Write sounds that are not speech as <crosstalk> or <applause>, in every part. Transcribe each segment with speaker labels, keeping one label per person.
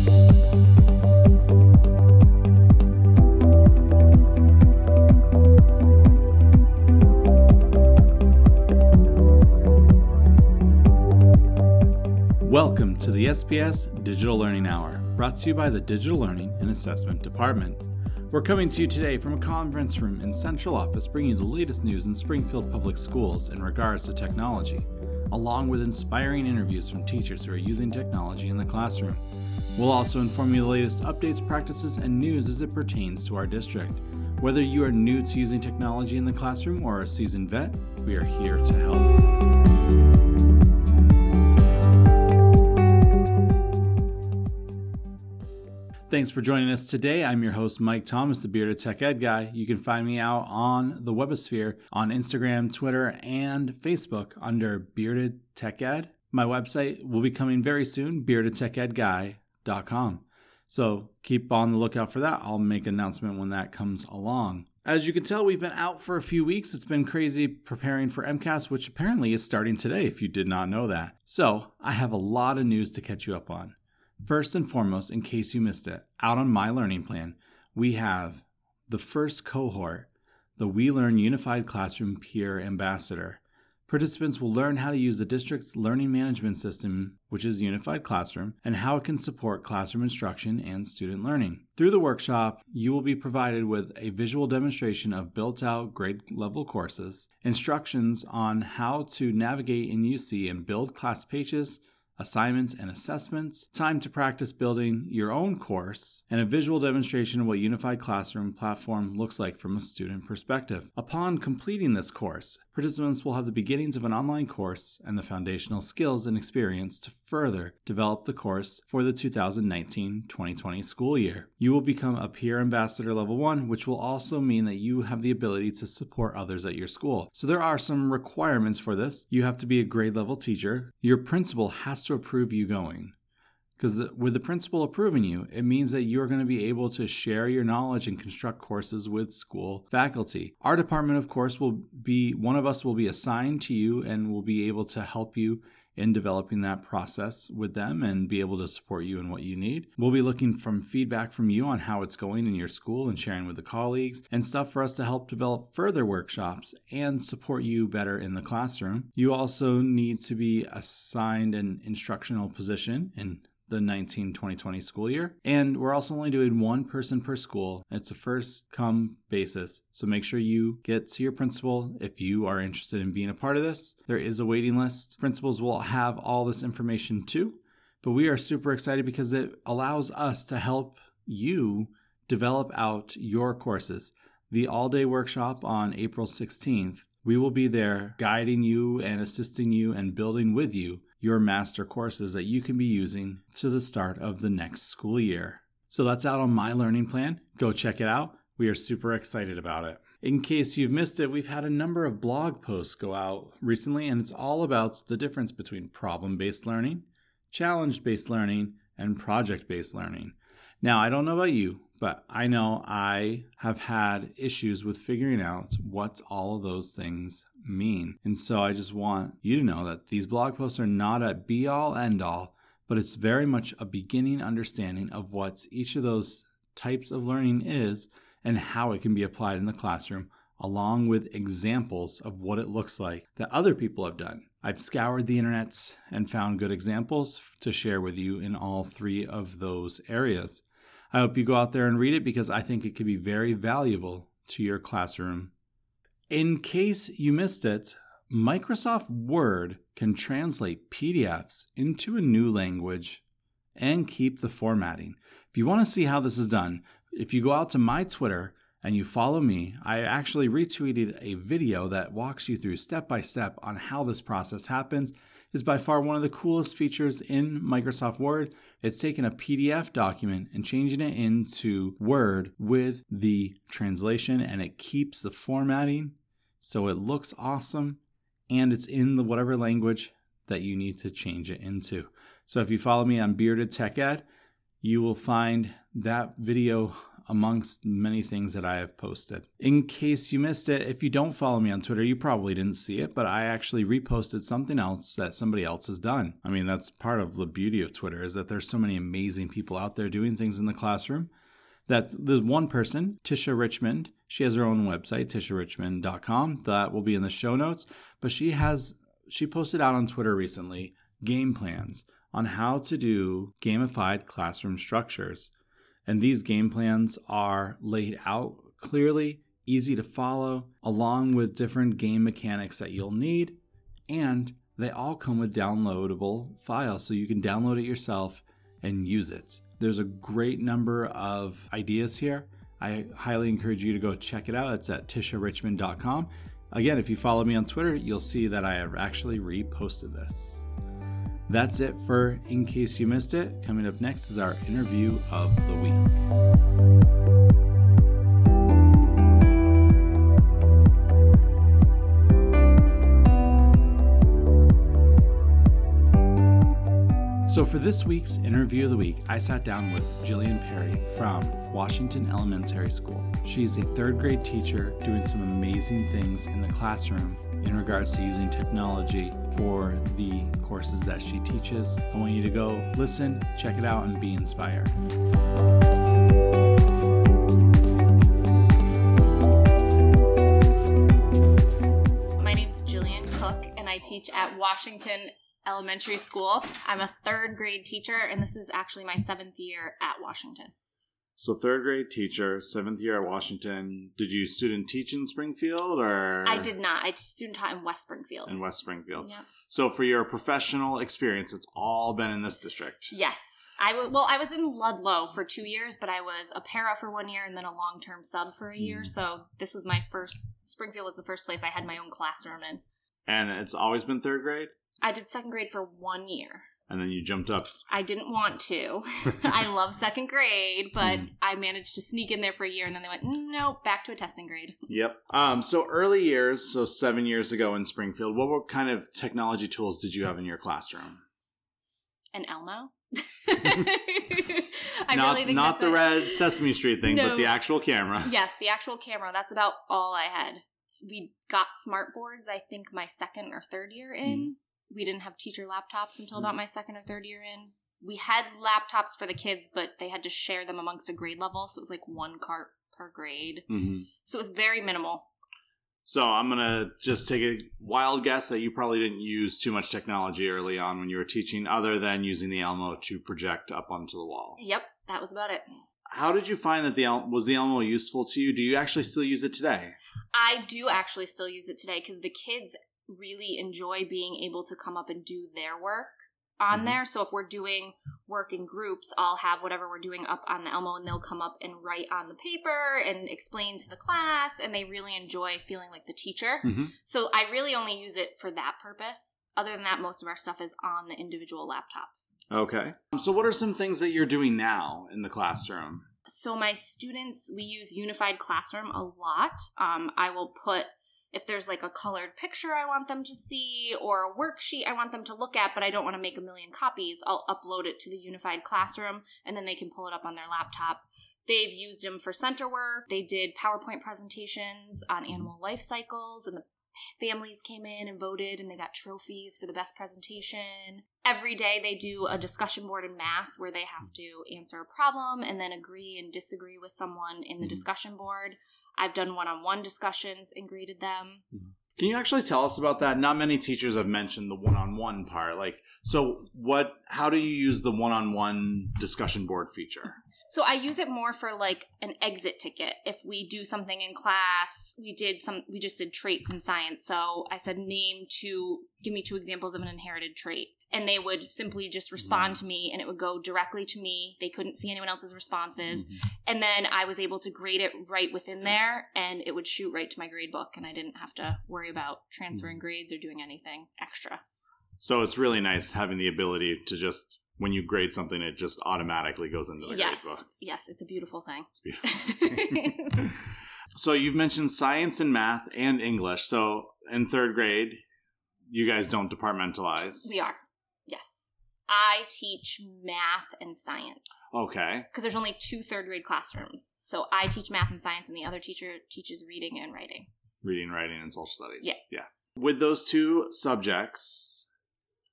Speaker 1: Welcome to the SPS Digital Learning Hour, brought to you by the Digital Learning and Assessment Department. We're coming to you today from a conference room in Central Office, bringing you the latest news in Springfield Public Schools in regards to technology, along with inspiring interviews from teachers who are using technology in the classroom. We'll also inform you the latest updates, practices, and news as it pertains to our district. Whether you are new to using technology in the classroom or a seasoned vet, we are here to help. Thanks for joining us today. I'm your host, Mike Thomas, the Bearded Tech Ed Guy. You can find me out on the Webosphere on Instagram, Twitter, and Facebook under Bearded Tech Ed. My website will be coming very soon, beardedtechedguy.com. So keep on the lookout for that. I'll make an announcement when that comes along. As you can tell, we've been out for a few weeks. It's been crazy preparing for MCAS, which apparently is starting today, if you did not know that. So I have a lot of news to catch you up on. First and foremost, in case you missed it, out on my learning plan, we have the first cohort, the We Learn Unified Classroom Peer Ambassador. Participants will learn how to use the district's learning management system, which is Unified Classroom, and how it can support classroom instruction and student learning. Through the workshop, you will be provided with a visual demonstration of built out grade level courses, instructions on how to navigate in UC and build class pages, assignments, and assessments, time to practice building your own course, and a visual demonstration of what Unified Classroom platform looks like from a student perspective. Upon completing this course, participants will have the beginnings of an online course and the foundational skills and experience to further develop the course for the 2019 2020 school year. You will become a peer ambassador level 1, which will also mean that you have the ability to support others at your school. So there are some requirements for this. You have to be a grade level teacher. Your principal has to to approve you going. Because with the principal approving you, it means that you're going to be able to share your knowledge and construct courses with school faculty. Our department, of course, will be one of us will be assigned to you and will be able to help you in developing that process with them and be able to support you in what you need. We'll be looking from feedback from you on how it's going in your school and sharing with the colleagues and stuff for us to help develop further workshops and support you better in the classroom. You also need to be assigned an instructional position in the 19 2020 school year. And we're also only doing one person per school. It's a first come basis. So make sure you get to your principal if you are interested in being a part of this. There is a waiting list. Principals will have all this information too. But we are super excited because it allows us to help you develop out your courses. The all day workshop on April 16th, we will be there guiding you and assisting you and building with you your master courses that you can be using to the start of the next school year. So that's out on my learning plan. Go check it out. We are super excited about it. In case you've missed it, we've had a number of blog posts go out recently, and it's all about the difference between problem based learning, challenge based learning, and project based learning. Now, I don't know about you, but I know I have had issues with figuring out what all of those things mean. And so I just want you to know that these blog posts are not a be all end all, but it's very much a beginning understanding of what each of those types of learning is and how it can be applied in the classroom, along with examples of what it looks like that other people have done. I've scoured the internets and found good examples to share with you in all three of those areas. I hope you go out there and read it because I think it could be very valuable to your classroom. In case you missed it, Microsoft Word can translate PDFs into a new language and keep the formatting. If you want to see how this is done, if you go out to my Twitter and you follow me, I actually retweeted a video that walks you through step by step on how this process happens. It's by far one of the coolest features in Microsoft Word. It's taking a PDF document and changing it into Word with the translation, and it keeps the formatting so it looks awesome and it's in the whatever language that you need to change it into. So if you follow me on Bearded Tech Ed, you will find that video amongst many things that I have posted. In case you missed it, if you don't follow me on Twitter, you probably didn't see it, but I actually reposted something else that somebody else has done. I mean, that's part of the beauty of Twitter is that there's so many amazing people out there doing things in the classroom. That the one person, Tisha Richmond, she has her own website, tisharichmond.com. That will be in the show notes, but she has she posted out on Twitter recently game plans on how to do gamified classroom structures. And these game plans are laid out clearly, easy to follow, along with different game mechanics that you'll need. And they all come with downloadable files, so you can download it yourself and use it. There's a great number of ideas here. I highly encourage you to go check it out. It's at tisharichmond.com. Again, if you follow me on Twitter, you'll see that I have actually reposted this. That's it for In Case You Missed It. Coming up next is our interview of the week. So, for this week's interview of the week, I sat down with Jillian Perry from Washington Elementary School. She is a third grade teacher doing some amazing things in the classroom in regards to using technology for the courses that she teaches. I want you to go listen, check it out, and be inspired.
Speaker 2: My name is Jillian Cook, and I teach at Washington Elementary School. I'm a third grade teacher, and this is actually my seventh year at Washington.
Speaker 1: So, third grade teacher, seventh year at Washington. Did you student teach in Springfield or?
Speaker 2: I did not. I student taught in West Springfield.
Speaker 1: In West Springfield.
Speaker 2: Yep.
Speaker 1: So, for your professional experience, it's all been in this district.
Speaker 2: Yes. I w- well, I was in Ludlow for two years, but I was a para for one year and then a long term sub for a year.
Speaker 1: Mm.
Speaker 2: So this was my first. Springfield was the first place I had my own classroom in.
Speaker 1: And it's always been third grade?
Speaker 2: I did second grade for one year.
Speaker 1: And then you jumped up.
Speaker 2: I didn't want to. <laughs> I love second grade, but
Speaker 1: Mm.
Speaker 2: I managed to sneak in there for a year, and then they went, nope, back to a testing grade.
Speaker 1: Yep. Um, so early years, so seven years ago in Springfield, what what kind of technology tools did you have in your classroom?
Speaker 2: An Elmo. <laughs>
Speaker 1: Not
Speaker 2: really
Speaker 1: not the
Speaker 2: it.
Speaker 1: red Sesame Street thing, but the actual camera. <laughs>
Speaker 2: Yes, the actual camera. That's about all I had. We got smart boards. I think my second or third year in.
Speaker 1: Mm.
Speaker 2: We didn't have teacher laptops until about my second or third year in. We had laptops for the kids, but they had to share them amongst a grade level, so it was like one cart per grade.
Speaker 1: hmm
Speaker 2: So it was very minimal.
Speaker 1: So I'm gonna just take a wild guess that you probably didn't use too much technology early on when you were teaching, other than using the Elmo to project up onto the wall.
Speaker 2: Yep, that was about it.
Speaker 1: How did you find that the El- was the Elmo useful to you? Do you actually still use it today?
Speaker 2: I do actually still use it today because the kids really enjoy being able to come up and do their work on
Speaker 1: Mhm.
Speaker 2: there. So if we're doing work in groups, I'll have whatever we're doing up on the Elmo and they'll come up and write on the paper and explain to the class and they really enjoy feeling like the teacher.
Speaker 1: Mm-hmm.
Speaker 2: So I really only use it for that purpose. Other than that, most of our stuff is on the individual laptops.
Speaker 1: Okay. So what are some things that you're doing now in the classroom?
Speaker 2: so my students we use unified classroom a lot um, i will put if there's like a colored picture i want them to see or a worksheet i want them to look at but i don't want to make a million copies i'll upload it to the unified classroom and then they can pull it up on their laptop. They've used them for center work they did powerpoint presentations on animal life cycles and the families came in and voted and they got trophies for the best presentation. Every day they do a discussion board in math where they have to answer a problem and then agree and disagree with someone in the
Speaker 1: Mhm.
Speaker 2: discussion board i've done one-on-one discussions and graded them
Speaker 1: Can you actually tell us about that? Not many teachers have mentioned the one-on-one part. Like, so what? How do you use the one-on-one discussion board feature?
Speaker 2: so i use it more for like an exit ticket if we do something in class we did some we just did traits in science so i said name two give me two examples of an inherited trait and they would simply just respond to me and it would go directly to me they couldn't see anyone else's responses mm-hmm. And then I was able to grade it right within there, and it would shoot right to my grade book, and I didn't have to worry about transferring mm. grades or doing anything extra.
Speaker 1: So it's really nice having the ability to just when you grade something, it just automatically goes into the
Speaker 2: yes,
Speaker 1: grade book.
Speaker 2: yes, it's a beautiful thing.
Speaker 1: It's beautiful. <laughs> <laughs> so you've mentioned science and math and English. So in third grade, you guys don't departmentalize.
Speaker 2: we are, yes. I teach math and science
Speaker 1: Okay.
Speaker 2: because there's only two third grade classrooms. So I teach math and science, and the other teacher teaches reading and writing.
Speaker 1: Reading, writing, and social studies.
Speaker 2: Yeah.
Speaker 1: Yeah. With those two subjects,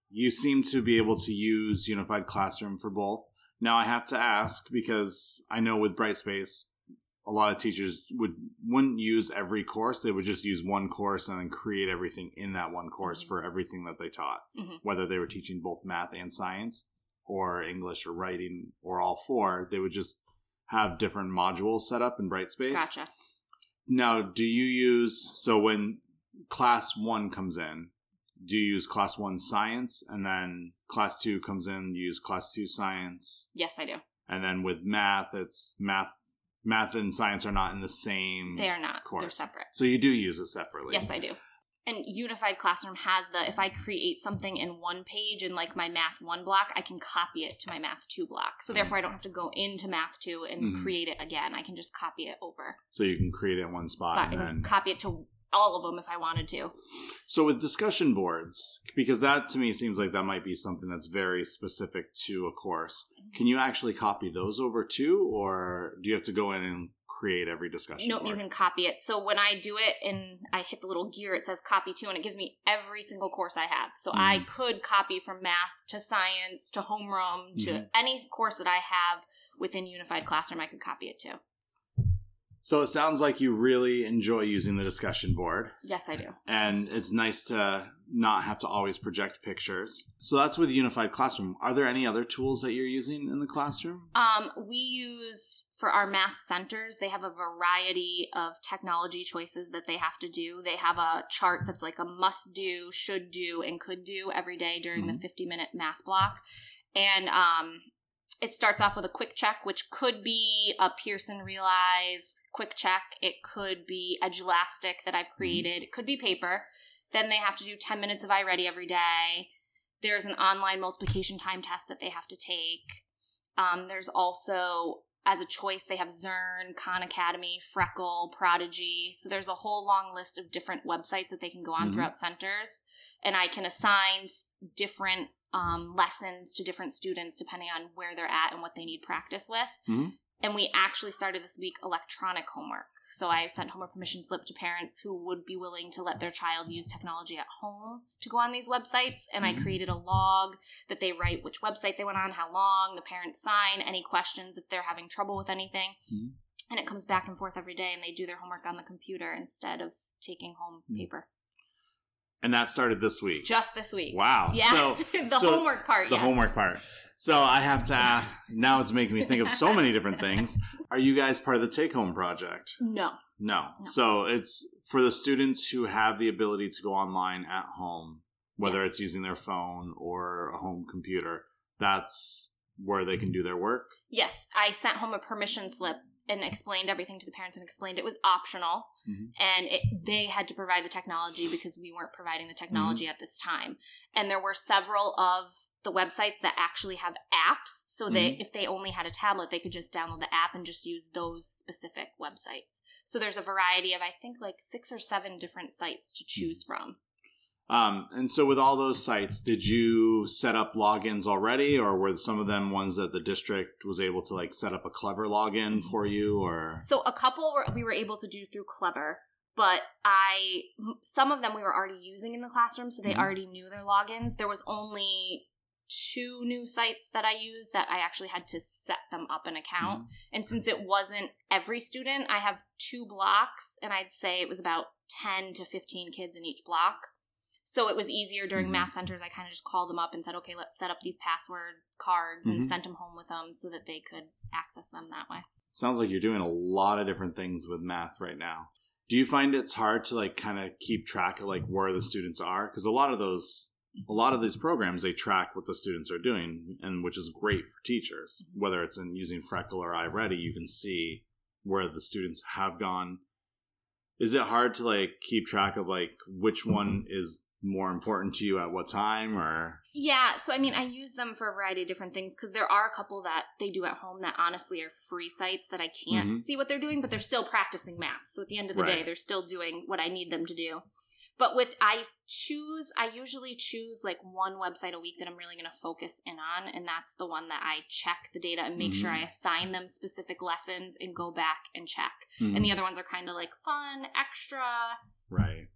Speaker 1: you seem to be able to use Unified Classroom for both. Now I have to ask because I know with Brightspace, a lot of teachers would wouldn't use every course. They would just use one course and then create everything in that one course
Speaker 2: Mhm.
Speaker 1: for everything that they taught,
Speaker 2: Mhm.
Speaker 1: whether they were teaching both math and science, or English or writing, or all four. They would just have different modules set up in Brightspace.
Speaker 2: Gotcha.
Speaker 1: Now, do you use so when class one comes in, do you use class one science and then class two comes in, you use class two science,
Speaker 2: Yes, I do.
Speaker 1: and then with math, it's math, math and science are not in the same.
Speaker 2: They are not. They're separate.
Speaker 1: So you do use it separately.
Speaker 2: Yes, I do. And Unified Classroom has the if I create something in one page in like my Math 1 block, I can copy it to my Math 2 block. So therefore I don't have to go into Math 2 and
Speaker 1: Mhm.
Speaker 2: create it again. I can just copy it over.
Speaker 1: So you can create it in one spot,
Speaker 2: But-
Speaker 1: and
Speaker 2: and copy it to all of them if I wanted to.
Speaker 1: So with discussion boards, because that to me seems like that might be something that's very specific to a course. Can you actually copy those over too, or do you have to go in and create every discussion
Speaker 2: Nope,
Speaker 1: board?
Speaker 2: you can copy it. So when I do it and I hit the little gear, it says copy to, and it gives me every single course I have. So I
Speaker 1: Mhm.
Speaker 2: could copy from math to science to homeroom to
Speaker 1: Mhm.
Speaker 2: any course that I have within Unified Classroom, I could copy it to.
Speaker 1: So it sounds like you really enjoy using the discussion board,
Speaker 2: Yes, I do.
Speaker 1: and it's nice to not have to always project pictures. So that's with Unified Classroom. Are there any other tools that you're using in the classroom?
Speaker 2: Um, we use for our math centers, they have a variety of technology choices that they have to do. They have a chart that's like a must do, should do, and could do every day during
Speaker 1: Mhm.
Speaker 2: the 50 minute math block. And um, it starts off with a quick check, which could be a Pearson Realize quick check. It could be Edulastic that I've created. It could be paper. Then they have to do 10 minutes of iReady every day. There's an online multiplication time test that they have to take. Um, there's also, as a choice, they have Zearn, Khan Academy, Freckle, Prodigy. So there's a whole long list of different websites that they can go on
Speaker 1: Mhm.
Speaker 2: throughout centers. And I can assign different um, lessons to different students depending on where they're at and what they need practice with.
Speaker 1: Mhm.
Speaker 2: And we actually started this week electronic homework. So I sent homework permission slip to parents who would be willing to let their child use technology at home to go on these websites. And. I created a log that they write which website they went on, how long, the parents sign, any questions if they're having trouble with anything.
Speaker 1: Mhm.
Speaker 2: And it comes back and forth every day, and they do their homework on the computer instead of taking home
Speaker 1: Mhm.
Speaker 2: paper.
Speaker 1: And that started this week.
Speaker 2: Just this week.
Speaker 1: Wow.
Speaker 2: Yeah.
Speaker 1: So <laughs>
Speaker 2: the
Speaker 1: so
Speaker 2: homework part.
Speaker 1: the
Speaker 2: yes.
Speaker 1: homework part. So I have to uh, now it's making me think of so many different things. <laughs> Are you guys part of the take home project?
Speaker 2: No.
Speaker 1: No.
Speaker 2: No.
Speaker 1: So it's for the students who have the ability to go online at home, whether
Speaker 2: Yes.
Speaker 1: it's using their phone or a home computer. That's where they can do their work.
Speaker 2: Yes, I sent home a permission slip and explained everything to the parents and explained it was optional
Speaker 1: Mhm.
Speaker 2: and it, they had to provide the technology because we weren't providing the technology
Speaker 1: Mm-hmm.
Speaker 2: at this time. And there were several of the websites that actually have apps so that
Speaker 1: Mhm.
Speaker 2: if they only had a tablet they could just download the app and just use those specific websites. So there's a variety of I think like 6 or 7 different sites to choose from.
Speaker 1: Um, and so with all those sites, did you set up logins already, or were some of them ones that the district was able to like set up a clever login for you, or
Speaker 2: So a couple were, we were able to do through Clever, but I some of them we were already using in the classroom, so they
Speaker 1: Mhm.
Speaker 2: already knew their logins. There was only two new sites that I used that I actually had to set them up an account.
Speaker 1: Mm-hmm.
Speaker 2: And since it wasn't every student, I have two blocks, and I'd say it was about ten to fifteen kids in each block. So it was easier during
Speaker 1: Mhm.
Speaker 2: math centers. I kind of just called them up and said, "Okay, let's set up these password cards," and
Speaker 1: Mhm.
Speaker 2: sent them home with them so that they could access them that way.
Speaker 1: sounds like you're doing a lot of different things with math right now. Do you find it's hard to like kind of keep track of like where the students are? Because a lot of those, a lot of these programs, they track what the students are doing, and which is great for teachers. Whether it's in using Freckle or iReady, you can see where the students have gone. Is it hard to like keep track of like which one is more important to you at what time or
Speaker 2: Yeah, so I mean, I use them for a variety of different things because there are a couple that they do at home that honestly are free sites that I can't
Speaker 1: Mhm.
Speaker 2: see what they're doing, but they're still practicing math. So at the end of the day, they're still doing what I need them to do. But with I choose, I usually choose like one website a week that I'm really going to focus in on, and that's the one that I check the data and make sure
Speaker 1: Mhm.
Speaker 2: I assign them specific lessons and go back and check.
Speaker 1: Mhm.
Speaker 2: And the other ones are kind of like fun, extra.
Speaker 1: right.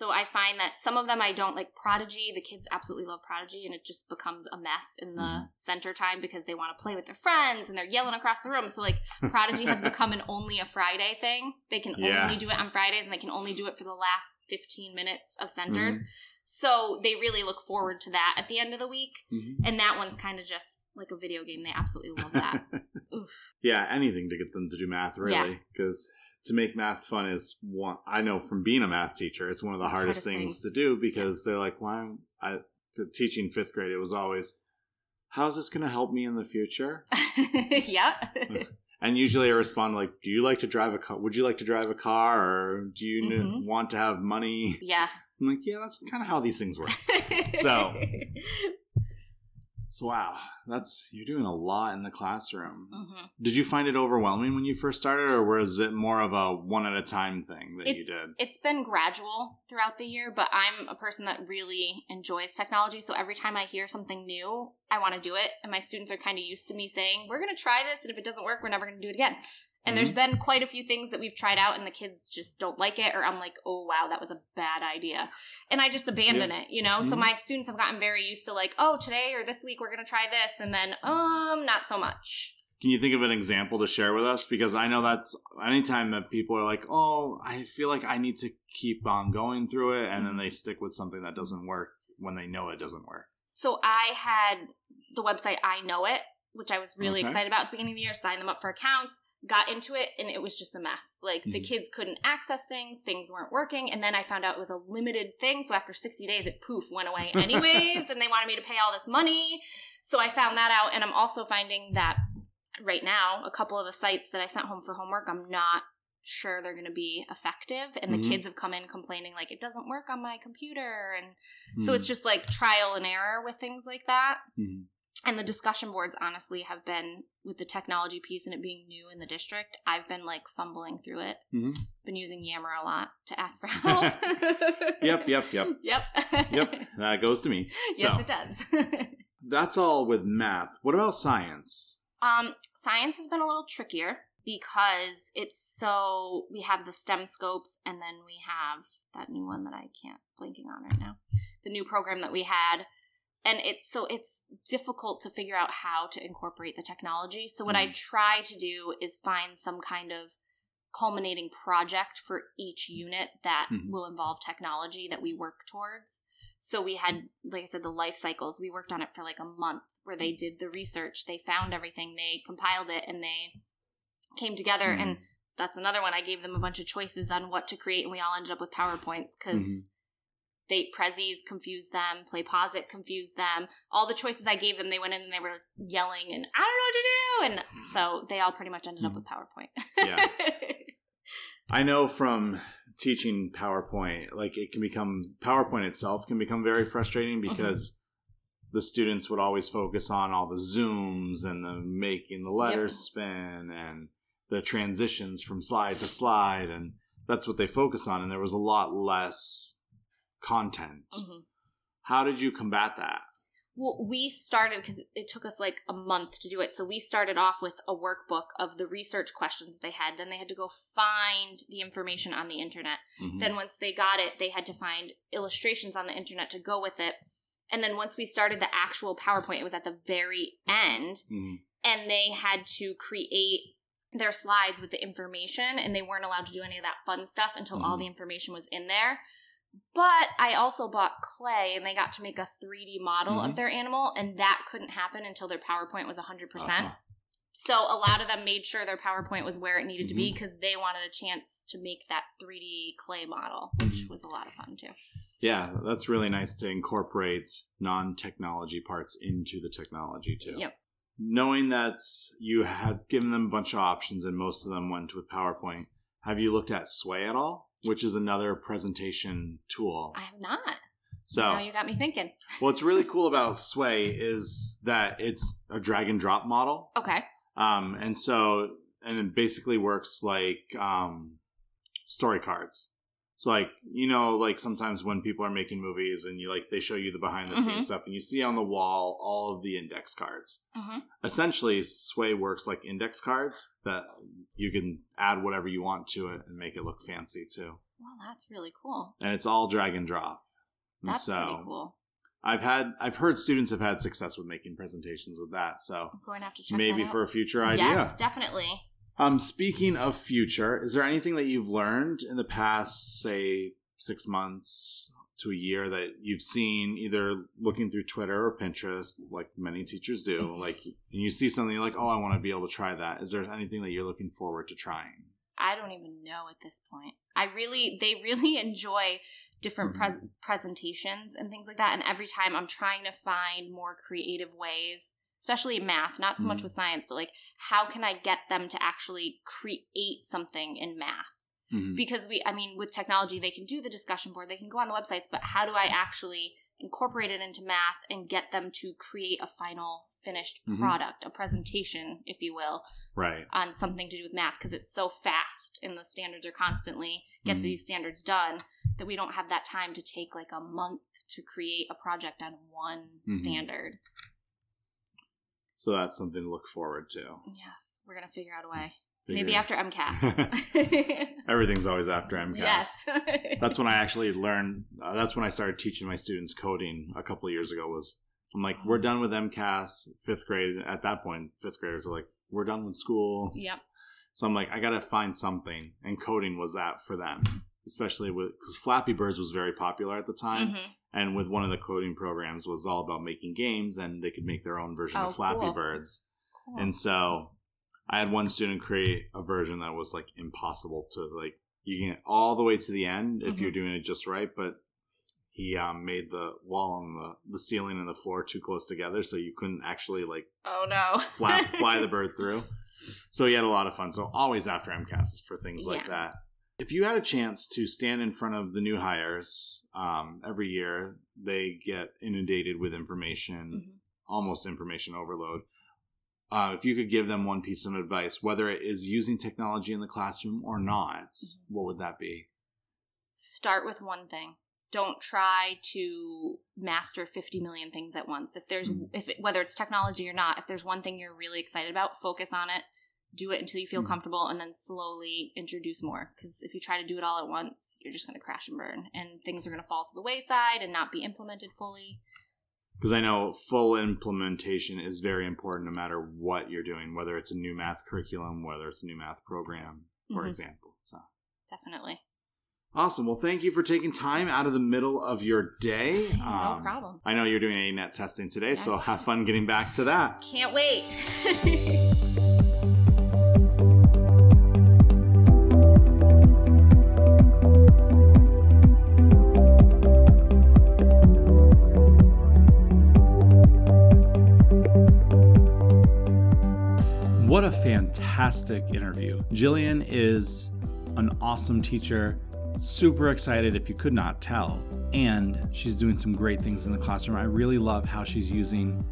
Speaker 2: So I find that some of them I don't like Prodigy. The kids absolutely love Prodigy, and it just becomes a mess in the
Speaker 1: Mhm.
Speaker 2: center time because they want to play with their friends and they're yelling across the room. So like <laughs> Prodigy has become an only a Friday thing. They can
Speaker 1: Yeah.
Speaker 2: only do it on Fridays, and they can only do it for the last fifteen minutes of centers.
Speaker 1: Mhm.
Speaker 2: So they really look forward to that at the end of the week.
Speaker 1: Mhm.
Speaker 2: And that one's kind of just like a video game. They absolutely love that. <laughs> Oof.
Speaker 1: yeah, anything to get them to do math, really, because to make math fun is one. I know from being a math teacher, it's one of the hardest,
Speaker 2: Hardest
Speaker 1: things,
Speaker 2: things.
Speaker 1: to do because they're like, "Why?" I teaching fifth grade, it was always, "How's this going to help me in the future?" <laughs>
Speaker 2: yep. <laughs>
Speaker 1: And usually I respond like, "Do you like to drive a car? Would you like to drive a car, or do you n-
Speaker 2: Mhm.
Speaker 1: want to have money?"
Speaker 2: yeah. <laughs>
Speaker 1: I'm like, "Yeah, that's kind of how these things work." So- So wow, that's you're doing a lot in the classroom.
Speaker 2: Mhm.
Speaker 1: Did you find it overwhelming when you first started, or was it more of a one at a time thing that
Speaker 2: It-
Speaker 1: you did?
Speaker 2: It's been gradual throughout the year, but I'm a person that really enjoys technology. So every time I hear something new, I want to do it. And my students are kind of used to me saying, we're going to try this. And if it doesn't work, we're never going to do it again. And there's been quite a few things that we've tried out and the kids just don't like it. Or I'm like, oh, wow, that was a bad idea. And I just abandon it, you know? So
Speaker 1: Mhm.
Speaker 2: my students have gotten very used to like, oh, today or this week, we're going to try this. And then, um, not so much.
Speaker 1: Can you think of an example to share with us? Because I know that's anytime that people are like, "Oh, I feel like I need to keep on going through it," and then
Speaker 2: Mhm.
Speaker 1: they stick with something that doesn't work when they know it doesn't work.
Speaker 2: So I had the website I Know It, which I was really
Speaker 1: Okay.
Speaker 2: excited about at the beginning of the year, signed them up for accounts, got into it, and it was just a mess. Like the
Speaker 1: Mhm.
Speaker 2: kids couldn't access things, things weren't working, and then I found out it was a limited thing. So after 60 days, it poof went away <laughs> anyways, and they wanted me to pay all this money. So I found that out, and I'm also finding that right now, a couple of the sites that I sent home for homework, I'm not sure they're going to be effective and the kids have come in complaining like it doesn't work on my computer and
Speaker 1: Hmm.
Speaker 2: so it's just like trial and error with things like that. And the discussion boards honestly have been with the technology piece and it being new in the district, I've been like fumbling through it.
Speaker 1: Mhm.
Speaker 2: Been using Yammer a lot to ask for <laughs> help. <laughs>
Speaker 1: Yep, yep, yep.
Speaker 2: Yep.
Speaker 1: Yep, that goes to me. <laughs>
Speaker 2: yes,
Speaker 1: so
Speaker 2: it does.
Speaker 1: that's all with math. What about science?
Speaker 2: um, science has been a little trickier because it's so we have the STEMscopes and then we have that new one that I can't blanking on right now. The new program that we had and it's so it's difficult to figure out how to incorporate the technology. So what I
Speaker 1: Mhm.
Speaker 2: try to do is find some kind of culminating project for each unit that
Speaker 1: Mhm.
Speaker 2: will involve technology that we work towards. So we had, like I said, the life cycles. We worked on it for like a month where they did the research, they found everything, they compiled it, and they came together.
Speaker 1: Mhm.
Speaker 2: And that's another one. I gave them a bunch of choices on what to create, and we all ended up with PowerPoints because
Speaker 1: Mhm.
Speaker 2: They Prezis confused them, PlayPosit confused them. All the choices I gave them, they went in and they were yelling, and I don't know what to do. And so they all pretty much ended up
Speaker 1: Mhm.
Speaker 2: with PowerPoint.
Speaker 1: Yeah. <laughs> I know from teaching PowerPoint, like it can become PowerPoint itself can become very frustrating
Speaker 2: Mm-hmm.
Speaker 1: because the students would always focus on all the zooms and the making the letters
Speaker 2: Yep.
Speaker 1: spin and the transitions from slide to slide and that's what they focus on and there was a lot less content.
Speaker 2: Mhm.
Speaker 1: How did you combat that?
Speaker 2: Well, we started because it took us like a month to do it. So we started off with a workbook of the research questions they had. Then they had to go find the information on the internet.
Speaker 1: Mhm.
Speaker 2: Then once they got it, they had to find illustrations on the internet to go with it. And then once we started the actual PowerPoint, it was at the very end,
Speaker 1: Mhm.
Speaker 2: and they had to create their slides with the information, and they weren't allowed to do any of that fun stuff until all
Speaker 1: Mhm.
Speaker 2: the information was in there. But I also bought clay, and they got to make a 3D model
Speaker 1: Mhm.
Speaker 2: of their animal, and that couldn't happen until their PowerPoint was 100%.
Speaker 1: Uh-huh.
Speaker 2: So a lot of them made sure their PowerPoint was where it needed to
Speaker 1: Mm-hmm.
Speaker 2: be because they wanted a chance to make that 3D clay model, which
Speaker 1: Mhm.
Speaker 2: was a lot of fun too.
Speaker 1: Yeah, that's really nice to incorporate non-technology parts into the technology too.
Speaker 2: Yep.
Speaker 1: Knowing that you had given them a bunch of options and most of them went with PowerPoint, have you looked at Sway at all? Which is another presentation tool.
Speaker 2: I have not.
Speaker 1: So,
Speaker 2: now you got me thinking. <laughs>
Speaker 1: what's really cool about <laughs> Sway is that it's a drag and drop model.
Speaker 2: Okay.
Speaker 1: Um, and so, and it basically works like um, story cards. So like you know, like sometimes when people are making movies and you like they show you the behind the scenes
Speaker 2: Mhm.
Speaker 1: stuff and you see on the wall all of the index cards.
Speaker 2: hmm
Speaker 1: Essentially, Sway works like index cards that you can add whatever you want to it and make it look fancy too.
Speaker 2: Well, that's really cool.
Speaker 1: And it's all drag and drop. And
Speaker 2: That's
Speaker 1: so
Speaker 2: pretty cool.
Speaker 1: I've had I've heard students have had success with making presentations with that. So
Speaker 2: I'm going to have to check
Speaker 1: maybe
Speaker 2: that out.
Speaker 1: for a future idea.
Speaker 2: Yes, definitely.
Speaker 1: Um, speaking of future, is there anything that you've learned in the past, say, six months to a year that you've seen either looking through Twitter or Pinterest, like many teachers do, like, and you see something you're like, oh, I want to be able to try that. Is there anything that you're looking forward to trying?
Speaker 2: I don't even know at this point. I really, they really <laughs> enjoy different pres-
Speaker 1: Mhm.
Speaker 2: presentations and things like that. And every time I'm trying to find more creative ways, especially math, not so much
Speaker 1: Mhm.
Speaker 2: with science, but like, how can I get them to actually create something in math?
Speaker 1: Mhm.
Speaker 2: Because we, I mean, with technology, they can do the discussion board, they can go on the websites, but how do I actually incorporate it into math and get them to create a final finished
Speaker 1: Mhm.
Speaker 2: product, a presentation, if you will,
Speaker 1: Right.
Speaker 2: on something to do with math because it's so fast and the standards are constantly get
Speaker 1: Mhm.
Speaker 2: these standards done that we don't have that time to take like a month to create a project on one
Speaker 1: Mhm.
Speaker 2: standard.
Speaker 1: So that's something to look forward to.
Speaker 2: Yes, we're gonna figure out a way.
Speaker 1: Figure-
Speaker 2: Maybe after MCAS. <laughs>
Speaker 1: Everything's always after <laughs> MCAS.
Speaker 2: yes.
Speaker 1: that's when I <laughs> actually learned. Uh, that's when I started teaching my students coding a couple of years ago. Was I'm like, we're done with MCAS, fifth grade. At that point, fifth graders are like, we're done with school.
Speaker 2: yep.
Speaker 1: So I'm like, I gotta find something, and coding was that for them, especially with because Flappy Birds was very popular at the time,
Speaker 2: hmm
Speaker 1: and with one of the coding programs was all about making games, and they could make their own version
Speaker 2: Oh,
Speaker 1: of Flappy
Speaker 2: cool.
Speaker 1: Birds.
Speaker 2: Cool.
Speaker 1: And so I had one student create a version that was like impossible to like you can get all the way to the end if
Speaker 2: Mhm.
Speaker 1: you're doing it just right, but he um, made the wall and the, the ceiling and the floor too close together so you couldn't actually like
Speaker 2: oh no.
Speaker 1: flap, fly <laughs> the bird through. So he had a lot of fun. So always after MCAS is for things like that. If you had a chance to stand in front of the new hires um, every year, they get inundated with information
Speaker 2: Mhm.
Speaker 1: almost information overload. Uh, if you could give them one piece of advice, whether it is using technology in the classroom or not,
Speaker 2: Mhm.
Speaker 1: what would that be?
Speaker 2: Start with one thing. Don't try to master 50 million things at once. If there's
Speaker 1: Mhm.
Speaker 2: if it, whether it's technology or not, if there's one thing you're really excited about, focus on it. Do it until you feel
Speaker 1: Mhm.
Speaker 2: comfortable and then slowly introduce more because if you try to do it all at once, you're just going to crash and burn and things are going to fall to the wayside and not be implemented fully.
Speaker 1: Because I know full implementation is very important no matter what you're doing, whether it's a new math curriculum, whether it's a new math program, for
Speaker 2: Mhm.
Speaker 1: example. So
Speaker 2: Definitely.
Speaker 1: awesome. Well, thank you for taking time out of the middle of your day. <laughs>
Speaker 2: No
Speaker 1: Um,
Speaker 2: problem.
Speaker 1: I know you're doing ANet testing today, so have fun getting back to that.
Speaker 2: Can't wait. <laughs>
Speaker 1: fantastic interview. Jillian is an awesome teacher, super excited if you could not tell. And she's doing some great things in the classroom. I really love how she's using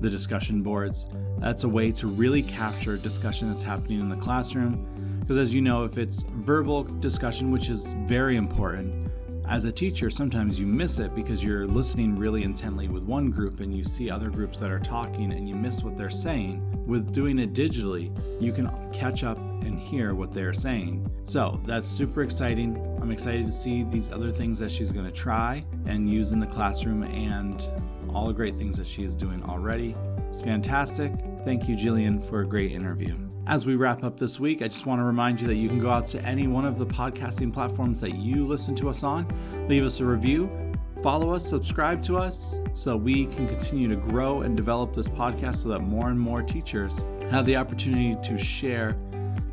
Speaker 1: the discussion boards. That's a way to really capture discussion that's happening in the classroom. Because as you know, if it's verbal discussion, which is very important, as a teacher, sometimes you miss it because you're listening really intently with one group and you see other groups that are talking and you miss what they're saying. With doing it digitally, you can catch up and hear what they're saying. So that's super exciting. I'm excited to see these other things that she's going to try and use in the classroom and all the great things that she is doing already. It's fantastic. Thank you, Jillian, for a great interview. As we wrap up this week, I just want to remind you that you can go out to any one of the podcasting platforms that you listen to us on, leave us a review, follow us, subscribe to us, so we can continue to grow and develop this podcast so that more and more teachers have the opportunity to share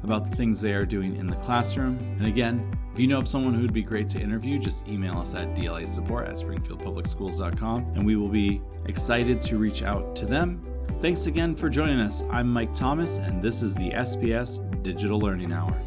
Speaker 1: about the things they are doing in the classroom. And again, if you know of someone who would be great to interview, just email us at dla support at springfieldpublicschools.com and we will be excited to reach out to them. Thanks again for joining us. I'm Mike Thomas, and this is the SPS Digital Learning Hour.